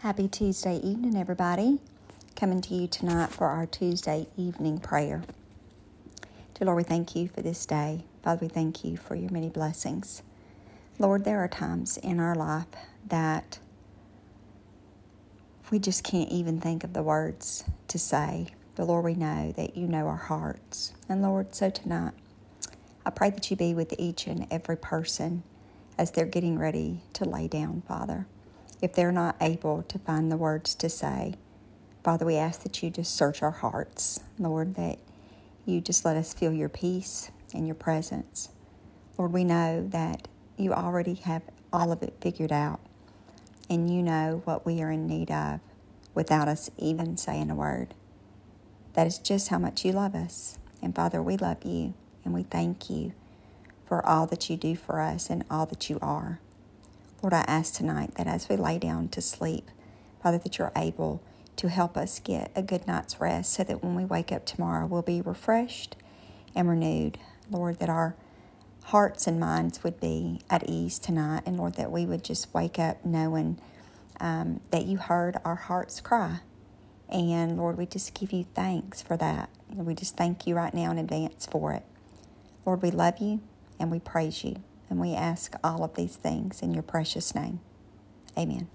Happy Tuesday evening, everybody. Coming to you tonight for our Tuesday evening prayer. Dear Lord, we thank you for this day. Father, we thank you for your many blessings. Lord, there are times in our life that we just can't even think of the words to say. But Lord, we know that you know our hearts. And Lord, so tonight, I pray that you be with each and every person as they're getting ready to lay down, Father if they're not able to find the words to say. Father, we ask that you just search our hearts, Lord, that you just let us feel your peace and your presence. Lord, we know that you already have all of it figured out, and you know what we are in need of without us even saying a word. That is just how much you love us. And Father, we love you, and we thank you for all that you do for us and all that you are. Lord, I ask tonight that as we lay down to sleep, Father, that you're able to help us get a good night's rest so that when we wake up tomorrow, we'll be refreshed and renewed. Lord, that our hearts and minds would be at ease tonight, and Lord, that we would just wake up knowing um, that you heard our hearts cry. And Lord, we just give you thanks for that. We just thank you right now in advance for it. Lord, we love you and we praise you. And we ask all of these things in your precious name. Amen.